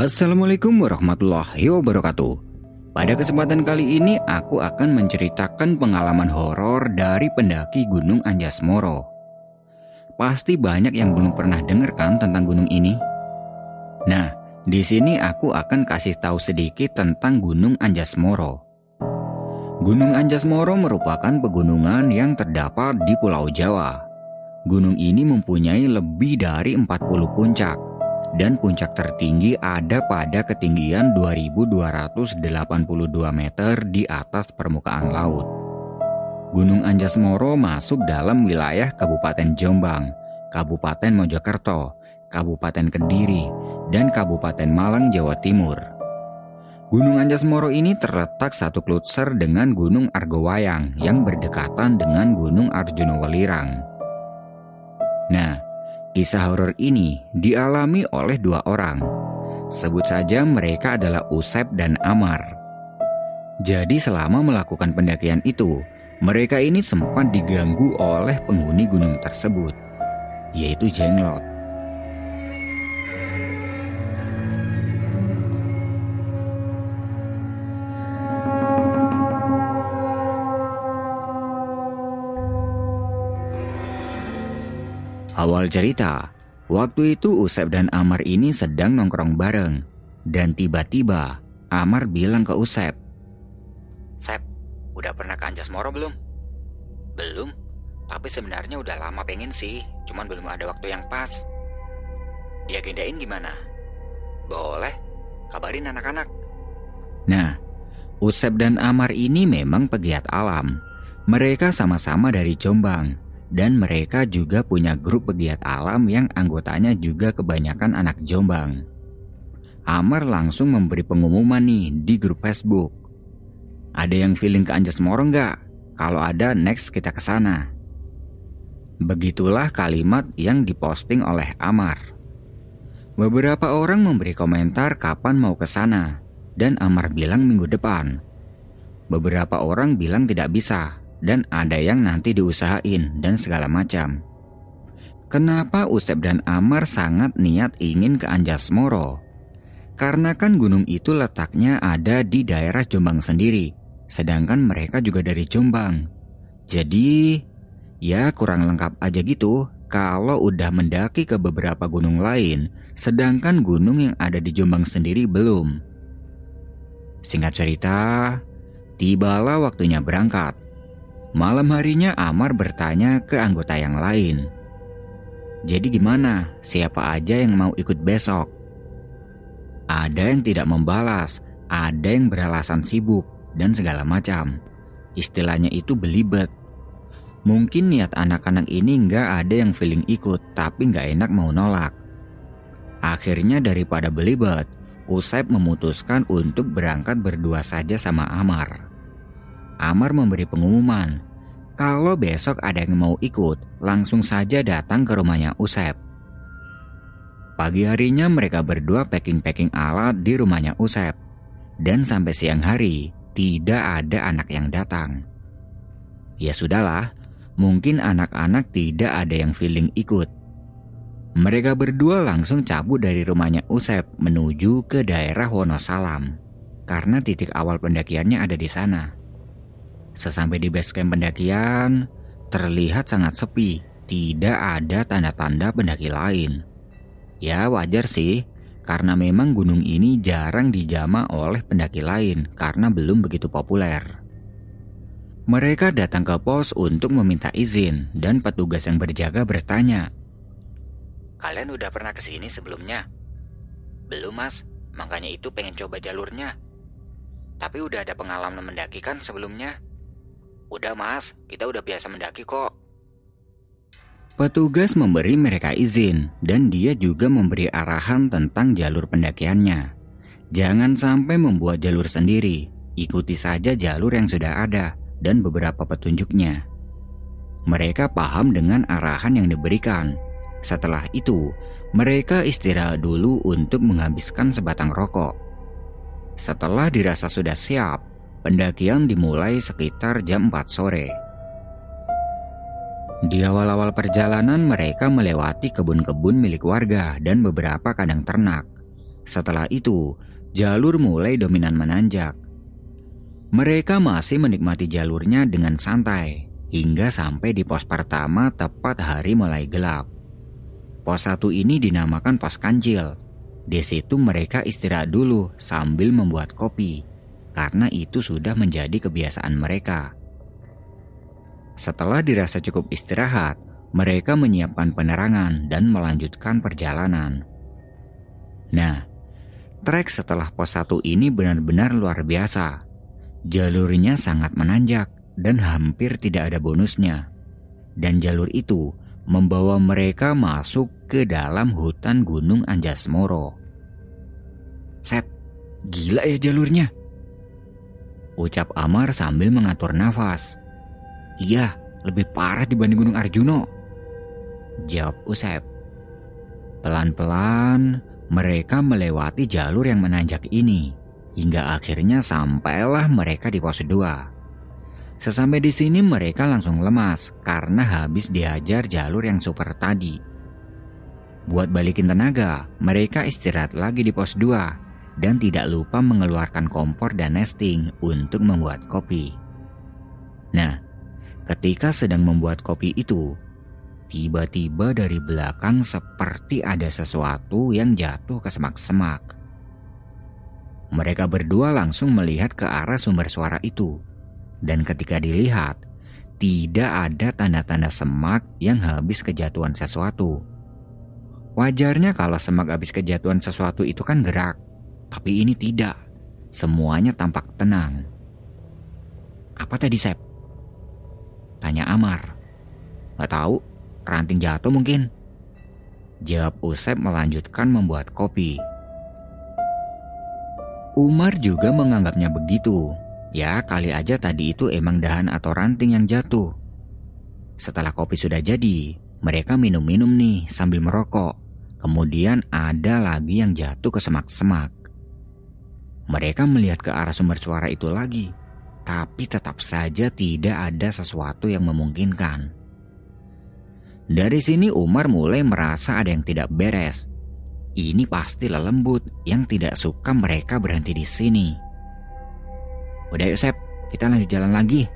Assalamualaikum warahmatullahi wabarakatuh. Pada kesempatan kali ini aku akan menceritakan pengalaman horor dari pendaki Gunung Anjasmoro. Pasti banyak yang belum pernah dengar kan tentang gunung ini. Nah, di sini aku akan kasih tahu sedikit tentang Gunung Anjasmoro. Gunung Anjasmoro merupakan pegunungan yang terdapat di Pulau Jawa. Gunung ini mempunyai lebih dari 40 puncak dan puncak tertinggi ada pada ketinggian 2282 meter di atas permukaan laut. Gunung Anjasmoro masuk dalam wilayah Kabupaten Jombang, Kabupaten Mojokerto, Kabupaten Kediri, dan Kabupaten Malang, Jawa Timur. Gunung Anjasmoro ini terletak satu klutser dengan Gunung Argowayang yang berdekatan dengan Gunung Arjuna Welirang. Nah, Kisah horor ini dialami oleh dua orang. Sebut saja mereka adalah Usep dan Amar. Jadi selama melakukan pendakian itu, mereka ini sempat diganggu oleh penghuni gunung tersebut, yaitu Jenglot. Awal cerita, waktu itu Usep dan Amar ini sedang nongkrong bareng. Dan tiba-tiba Amar bilang ke Usep, Sep, udah pernah ke Anjas Moro belum? Belum, tapi sebenarnya udah lama pengen sih, cuman belum ada waktu yang pas. Diagendain gimana? Boleh, kabarin anak-anak. Nah, Usep dan Amar ini memang pegiat alam. Mereka sama-sama dari Jombang dan mereka juga punya grup pegiat alam yang anggotanya juga kebanyakan anak Jombang. Amar langsung memberi pengumuman nih di grup Facebook. Ada yang feeling ke Anjas Moro nggak? Kalau ada, next kita ke sana. Begitulah kalimat yang diposting oleh Amar. Beberapa orang memberi komentar kapan mau ke sana, dan Amar bilang minggu depan. Beberapa orang bilang tidak bisa, dan ada yang nanti diusahain dan segala macam. Kenapa Usep dan Amar sangat niat ingin ke Anjasmoro? Karena kan gunung itu letaknya ada di daerah Jombang sendiri, sedangkan mereka juga dari Jombang. Jadi, ya kurang lengkap aja gitu kalau udah mendaki ke beberapa gunung lain, sedangkan gunung yang ada di Jombang sendiri belum. Singkat cerita, tibalah waktunya berangkat. Malam harinya Amar bertanya ke anggota yang lain. Jadi gimana? Siapa aja yang mau ikut besok? Ada yang tidak membalas, ada yang beralasan sibuk, dan segala macam. Istilahnya itu belibet. Mungkin niat anak-anak ini nggak ada yang feeling ikut, tapi nggak enak mau nolak. Akhirnya daripada belibet, Usep memutuskan untuk berangkat berdua saja sama Amar. Amar memberi pengumuman. Kalau besok ada yang mau ikut, langsung saja datang ke rumahnya Usep. Pagi harinya mereka berdua packing-packing alat di rumahnya Usep. Dan sampai siang hari, tidak ada anak yang datang. Ya sudahlah, mungkin anak-anak tidak ada yang feeling ikut. Mereka berdua langsung cabut dari rumahnya Usep menuju ke daerah Wonosalam. Karena titik awal pendakiannya ada di sana. Sesampai di base camp pendakian, terlihat sangat sepi, tidak ada tanda-tanda pendaki lain. Ya wajar sih, karena memang gunung ini jarang dijama oleh pendaki lain karena belum begitu populer. Mereka datang ke pos untuk meminta izin dan petugas yang berjaga bertanya, Kalian udah pernah ke sini sebelumnya? Belum mas, makanya itu pengen coba jalurnya. Tapi udah ada pengalaman mendaki kan sebelumnya? Udah mas, kita udah biasa mendaki kok. Petugas memberi mereka izin dan dia juga memberi arahan tentang jalur pendakiannya. Jangan sampai membuat jalur sendiri, ikuti saja jalur yang sudah ada dan beberapa petunjuknya. Mereka paham dengan arahan yang diberikan. Setelah itu, mereka istirahat dulu untuk menghabiskan sebatang rokok. Setelah dirasa sudah siap, Pendakian dimulai sekitar jam 4 sore. Di awal-awal perjalanan mereka melewati kebun-kebun milik warga dan beberapa kandang ternak. Setelah itu, jalur mulai dominan menanjak. Mereka masih menikmati jalurnya dengan santai hingga sampai di pos pertama tepat hari mulai gelap. Pos satu ini dinamakan pos kancil. Di situ mereka istirahat dulu sambil membuat kopi, karena itu sudah menjadi kebiasaan mereka. Setelah dirasa cukup istirahat, mereka menyiapkan penerangan dan melanjutkan perjalanan. Nah, trek setelah pos satu ini benar-benar luar biasa. Jalurnya sangat menanjak dan hampir tidak ada bonusnya. Dan jalur itu membawa mereka masuk ke dalam hutan Gunung Anjasmoro. Sep, gila ya jalurnya. Ucap Amar sambil mengatur nafas. Iya, lebih parah dibanding Gunung Arjuno. Jawab Usep. Pelan-pelan mereka melewati jalur yang menanjak ini hingga akhirnya sampailah mereka di pos 2. Sesampai di sini mereka langsung lemas karena habis diajar jalur yang super tadi. Buat balikin tenaga, mereka istirahat lagi di pos 2 dan tidak lupa mengeluarkan kompor dan nesting untuk membuat kopi. Nah, ketika sedang membuat kopi itu, tiba-tiba dari belakang seperti ada sesuatu yang jatuh ke semak-semak. Mereka berdua langsung melihat ke arah sumber suara itu. Dan ketika dilihat, tidak ada tanda-tanda semak yang habis kejatuhan sesuatu. Wajarnya kalau semak habis kejatuhan sesuatu itu kan gerak, tapi ini tidak. Semuanya tampak tenang. Apa tadi, Sep? Tanya Amar. Gak tahu, ranting jatuh mungkin. Jawab Usep melanjutkan membuat kopi. Umar juga menganggapnya begitu. Ya, kali aja tadi itu emang dahan atau ranting yang jatuh. Setelah kopi sudah jadi, mereka minum-minum nih sambil merokok. Kemudian ada lagi yang jatuh ke semak-semak. Mereka melihat ke arah sumber suara itu lagi, tapi tetap saja tidak ada sesuatu yang memungkinkan. Dari sini Umar mulai merasa ada yang tidak beres. Ini pasti lelembut yang tidak suka mereka berhenti di sini. Udah yuk kita lanjut jalan lagi.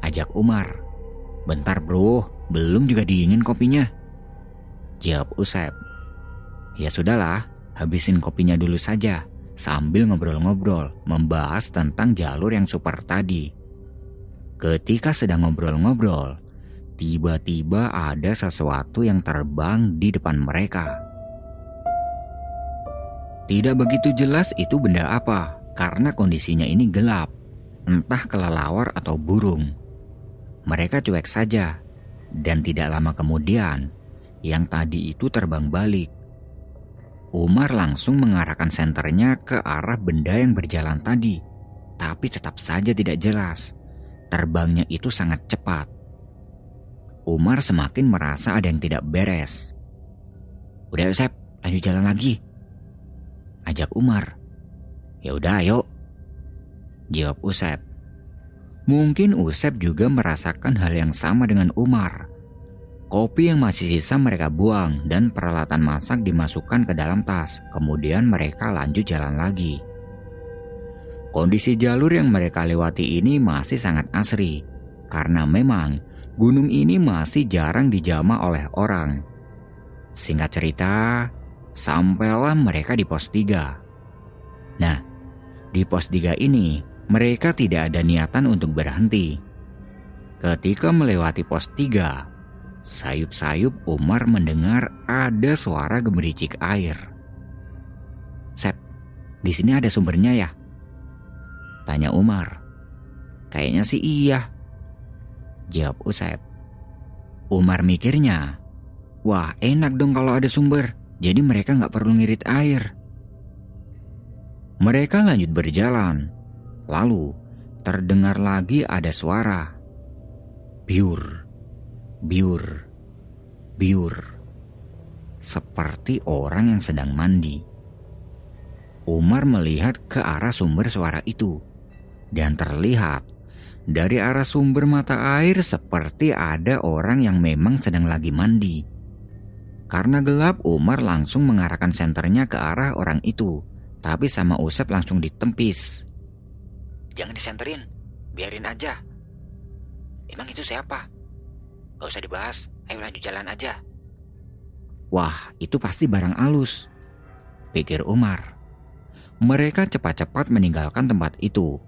Ajak Umar. Bentar bro, belum juga dingin kopinya. Jawab Usep. Ya sudahlah, habisin kopinya dulu saja. Sambil ngobrol-ngobrol, membahas tentang jalur yang super tadi. Ketika sedang ngobrol-ngobrol, tiba-tiba ada sesuatu yang terbang di depan mereka. Tidak begitu jelas itu benda apa, karena kondisinya ini gelap, entah kelelawar atau burung. Mereka cuek saja, dan tidak lama kemudian, yang tadi itu terbang balik. Umar langsung mengarahkan senternya ke arah benda yang berjalan tadi, tapi tetap saja tidak jelas. Terbangnya itu sangat cepat. Umar semakin merasa ada yang tidak beres. Udah Yosep, lanjut jalan lagi ajak Umar. Ya udah ayo. Jawab Usep. Mungkin Usep juga merasakan hal yang sama dengan Umar. Kopi yang masih sisa mereka buang dan peralatan masak dimasukkan ke dalam tas. Kemudian mereka lanjut jalan lagi. Kondisi jalur yang mereka lewati ini masih sangat asri. Karena memang gunung ini masih jarang dijama oleh orang. Singkat cerita, Sampailah mereka di pos 3. Nah, di pos 3 ini mereka tidak ada niatan untuk berhenti. Ketika melewati pos 3, sayup-sayup Umar mendengar ada suara gemericik air. Sep, di sini ada sumbernya ya? Tanya Umar. Kayaknya sih iya. Jawab Usep. Umar mikirnya, wah enak dong kalau ada sumber. Jadi mereka nggak perlu ngirit air. Mereka lanjut berjalan. Lalu terdengar lagi ada suara. Biur, biur, biur. Seperti orang yang sedang mandi. Umar melihat ke arah sumber suara itu. Dan terlihat dari arah sumber mata air seperti ada orang yang memang sedang lagi mandi. Karena gelap, Umar langsung mengarahkan senternya ke arah orang itu. Tapi sama Usep langsung ditempis. Jangan disenterin, biarin aja. Emang itu siapa? Gak usah dibahas, ayo lanjut jalan aja. Wah, itu pasti barang alus. Pikir Umar. Mereka cepat-cepat meninggalkan tempat itu.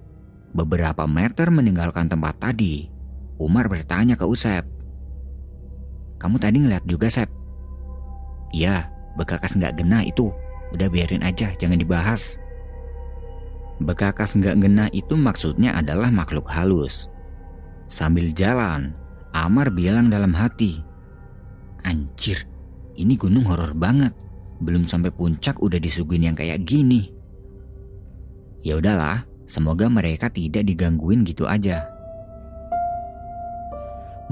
Beberapa meter meninggalkan tempat tadi, Umar bertanya ke Usep. Kamu tadi ngeliat juga, Sep? Iya, bekakas nggak gena itu. Udah biarin aja, jangan dibahas. Bekakas nggak gena itu maksudnya adalah makhluk halus. Sambil jalan, Amar bilang dalam hati, Anjir, ini gunung horor banget. Belum sampai puncak udah disuguhin yang kayak gini. Ya udahlah, semoga mereka tidak digangguin gitu aja.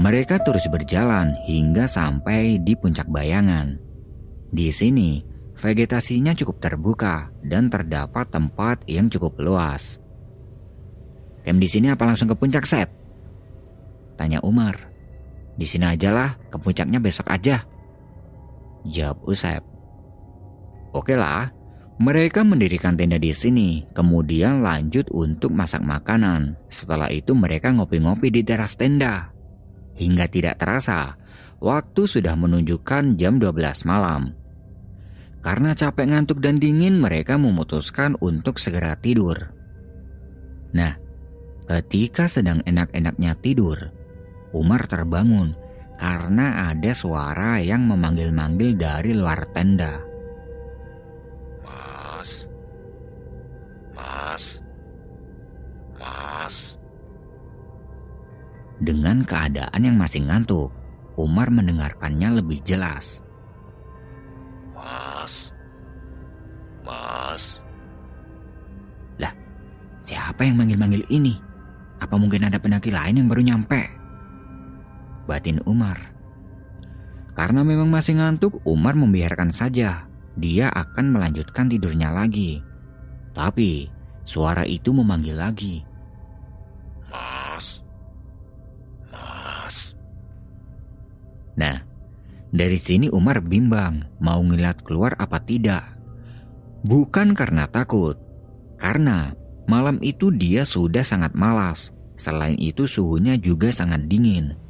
Mereka terus berjalan hingga sampai di puncak bayangan. Di sini, vegetasinya cukup terbuka dan terdapat tempat yang cukup luas. Kem di sini apa langsung ke puncak, Sep? Tanya Umar. Di sini aja lah, ke puncaknya besok aja. Jawab Usep. Oke lah, mereka mendirikan tenda di sini, kemudian lanjut untuk masak makanan. Setelah itu mereka ngopi-ngopi di teras tenda. Hingga tidak terasa, waktu sudah menunjukkan jam 12 malam. Karena capek ngantuk dan dingin, mereka memutuskan untuk segera tidur. Nah, ketika sedang enak-enaknya tidur, Umar terbangun karena ada suara yang memanggil-manggil dari luar tenda. Mas, Mas, Mas. Dengan keadaan yang masih ngantuk, Umar mendengarkannya lebih jelas. Mas. Mas. Lah, siapa yang manggil-manggil ini? Apa mungkin ada pendaki lain yang baru nyampe? Batin Umar. Karena memang masih ngantuk, Umar membiarkan saja. Dia akan melanjutkan tidurnya lagi. Tapi, suara itu memanggil lagi. Mas. Mas. Nah, dari sini Umar bimbang mau ngeliat keluar apa tidak. Bukan karena takut, karena malam itu dia sudah sangat malas. Selain itu suhunya juga sangat dingin.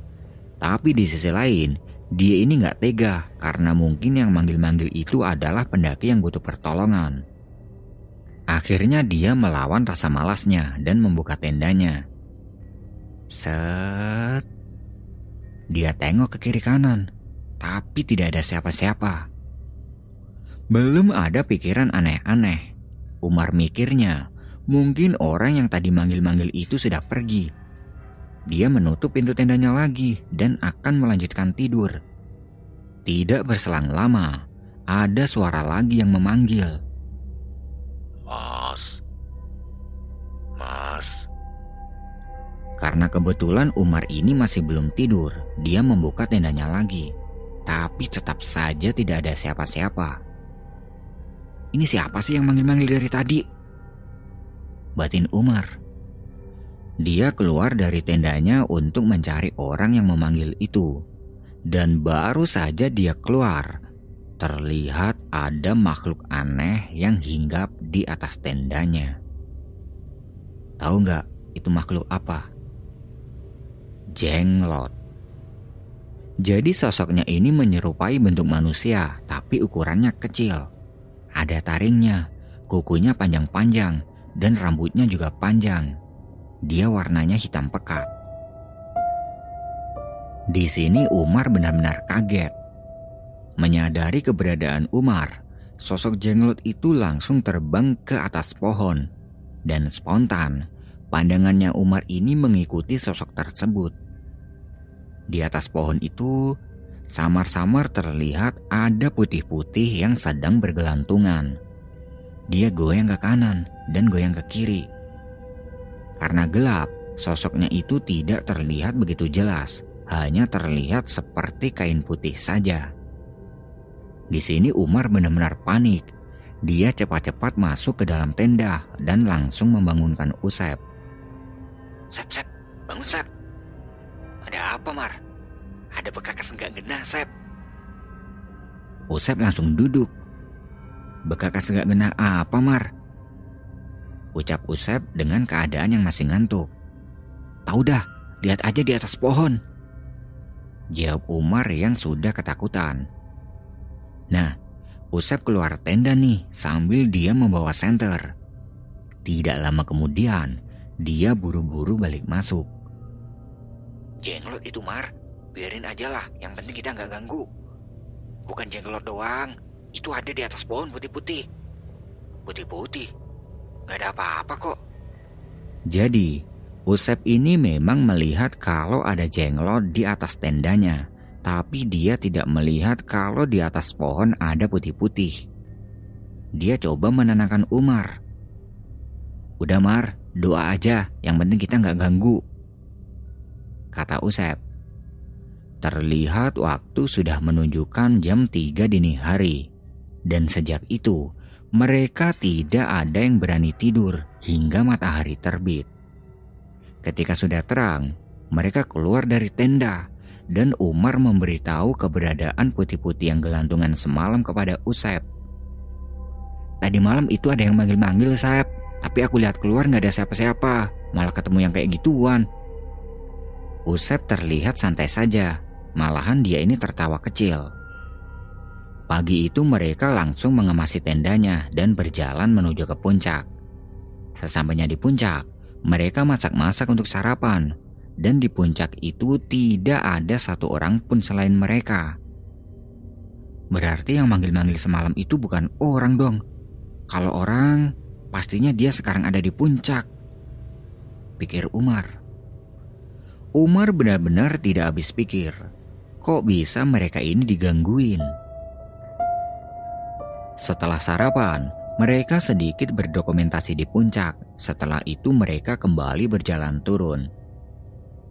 Tapi di sisi lain, dia ini nggak tega karena mungkin yang manggil-manggil itu adalah pendaki yang butuh pertolongan. Akhirnya dia melawan rasa malasnya dan membuka tendanya. Set. Dia tengok ke kiri kanan tapi tidak ada siapa-siapa. Belum ada pikiran aneh-aneh. Umar mikirnya, mungkin orang yang tadi manggil-manggil itu sudah pergi. Dia menutup pintu tendanya lagi dan akan melanjutkan tidur. Tidak berselang lama, ada suara lagi yang memanggil. Mas. Mas. Karena kebetulan Umar ini masih belum tidur, dia membuka tendanya lagi. Tapi tetap saja tidak ada siapa-siapa. Ini siapa sih yang manggil-manggil dari tadi? Batin Umar. Dia keluar dari tendanya untuk mencari orang yang memanggil itu. Dan baru saja dia keluar, terlihat ada makhluk aneh yang hinggap di atas tendanya. Tahu nggak itu makhluk apa? Jenglot. Jadi sosoknya ini menyerupai bentuk manusia, tapi ukurannya kecil. Ada taringnya, kukunya panjang-panjang, dan rambutnya juga panjang. Dia warnanya hitam pekat. Di sini Umar benar-benar kaget. Menyadari keberadaan Umar, sosok jenglot itu langsung terbang ke atas pohon. Dan spontan, pandangannya Umar ini mengikuti sosok tersebut. Di atas pohon itu, samar-samar terlihat ada putih-putih yang sedang bergelantungan. Dia goyang ke kanan dan goyang ke kiri. Karena gelap, sosoknya itu tidak terlihat begitu jelas, hanya terlihat seperti kain putih saja. Di sini Umar benar-benar panik. Dia cepat-cepat masuk ke dalam tenda dan langsung membangunkan Usep. Sep, Sep, bangun Sep. Ada apa, Mar? Ada bekakas enggak genah, Sep? Usep langsung duduk. Bekas gak kena apa, Mar? Ucap Usep dengan keadaan yang masih ngantuk. Tahu dah, lihat aja di atas pohon. Jawab Umar yang sudah ketakutan. Nah, Usep keluar tenda nih sambil dia membawa senter. Tidak lama kemudian, dia buru-buru balik masuk. Jenglot itu Mar, biarin aja lah, yang penting kita nggak ganggu. Bukan jenglot doang, itu ada di atas pohon putih-putih. Putih-putih, nggak ada apa-apa kok. Jadi, Usep ini memang melihat kalau ada jenglot di atas tendanya, tapi dia tidak melihat kalau di atas pohon ada putih-putih. Dia coba menenangkan Umar. Udah Mar, doa aja, yang penting kita nggak ganggu. Kata Usep. Terlihat waktu sudah menunjukkan jam 3 dini hari. Dan sejak itu, mereka tidak ada yang berani tidur hingga matahari terbit. Ketika sudah terang, mereka keluar dari tenda dan Umar memberitahu keberadaan putih-putih yang gelantungan semalam kepada Usep. Tadi malam itu ada yang manggil-manggil Usep, tapi aku lihat keluar nggak ada siapa-siapa, malah ketemu yang kayak gituan. Usep terlihat santai saja, malahan dia ini tertawa kecil. Pagi itu mereka langsung mengemasi tendanya dan berjalan menuju ke puncak. Sesampainya di puncak, mereka masak-masak untuk sarapan, dan di puncak itu tidak ada satu orang pun selain mereka. Berarti yang manggil-manggil semalam itu bukan orang dong. Kalau orang, pastinya dia sekarang ada di puncak. Pikir Umar. Umar benar-benar tidak habis pikir. Kok bisa mereka ini digangguin? Setelah sarapan, mereka sedikit berdokumentasi di puncak. Setelah itu mereka kembali berjalan turun.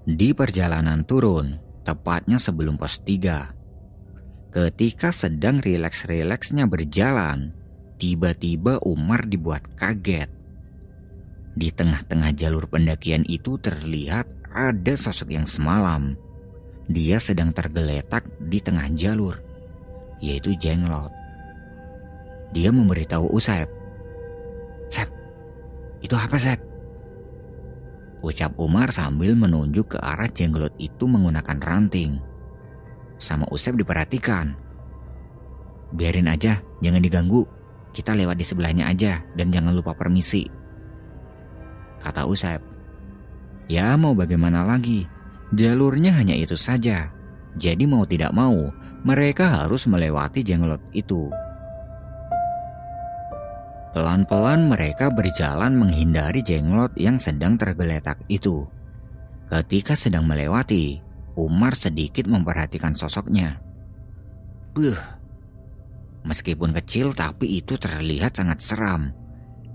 Di perjalanan turun, tepatnya sebelum pos 3. Ketika sedang rileks-rileksnya berjalan, tiba-tiba Umar dibuat kaget. Di tengah-tengah jalur pendakian itu terlihat ada sosok yang semalam. Dia sedang tergeletak di tengah jalur, yaitu Jenglot. Dia memberitahu Usep. Sep, itu apa Sep? Ucap Umar sambil menunjuk ke arah jenglot itu menggunakan ranting. Sama Usep diperhatikan. Biarin aja, jangan diganggu. Kita lewat di sebelahnya aja dan jangan lupa permisi. Kata Usep. Ya mau bagaimana lagi, jalurnya hanya itu saja. Jadi mau tidak mau, mereka harus melewati jenglot itu. Pelan-pelan mereka berjalan menghindari jenglot yang sedang tergeletak itu. Ketika sedang melewati, Umar sedikit memperhatikan sosoknya. Buh, meskipun kecil tapi itu terlihat sangat seram.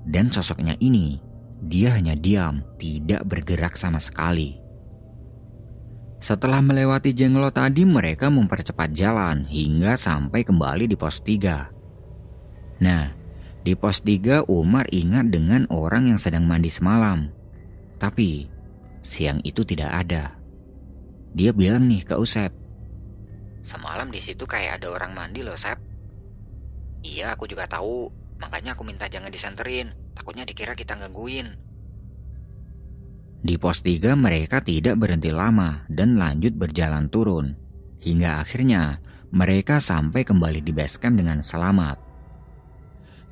Dan sosoknya ini, dia hanya diam, tidak bergerak sama sekali. Setelah melewati jenglot tadi mereka mempercepat jalan hingga sampai kembali di pos 3. Nah, di pos 3 Umar ingat dengan orang yang sedang mandi semalam. Tapi siang itu tidak ada. Dia bilang nih ke Usep. Semalam di situ kayak ada orang mandi loh, Sep. Iya, aku juga tahu. Makanya aku minta jangan disanterin. Takutnya dikira kita gangguin. Di pos 3 mereka tidak berhenti lama dan lanjut berjalan turun. Hingga akhirnya mereka sampai kembali di base camp dengan selamat.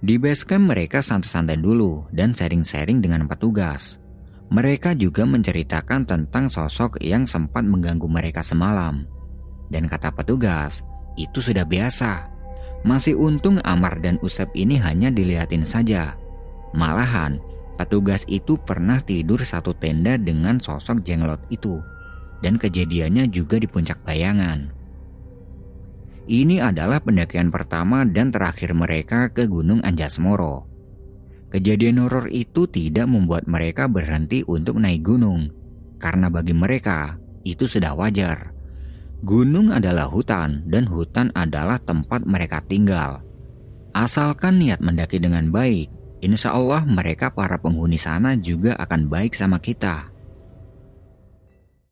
Di basecamp mereka santai-santai dulu dan sharing-sharing dengan petugas. Mereka juga menceritakan tentang sosok yang sempat mengganggu mereka semalam. Dan kata petugas, itu sudah biasa. Masih untung Amar dan Usep ini hanya dilihatin saja. Malahan, petugas itu pernah tidur satu tenda dengan sosok jenglot itu. Dan kejadiannya juga di puncak bayangan. Ini adalah pendakian pertama dan terakhir mereka ke Gunung Anjasmoro. Kejadian horor itu tidak membuat mereka berhenti untuk naik gunung, karena bagi mereka itu sudah wajar. Gunung adalah hutan, dan hutan adalah tempat mereka tinggal. Asalkan niat mendaki dengan baik, insya Allah mereka para penghuni sana juga akan baik sama kita.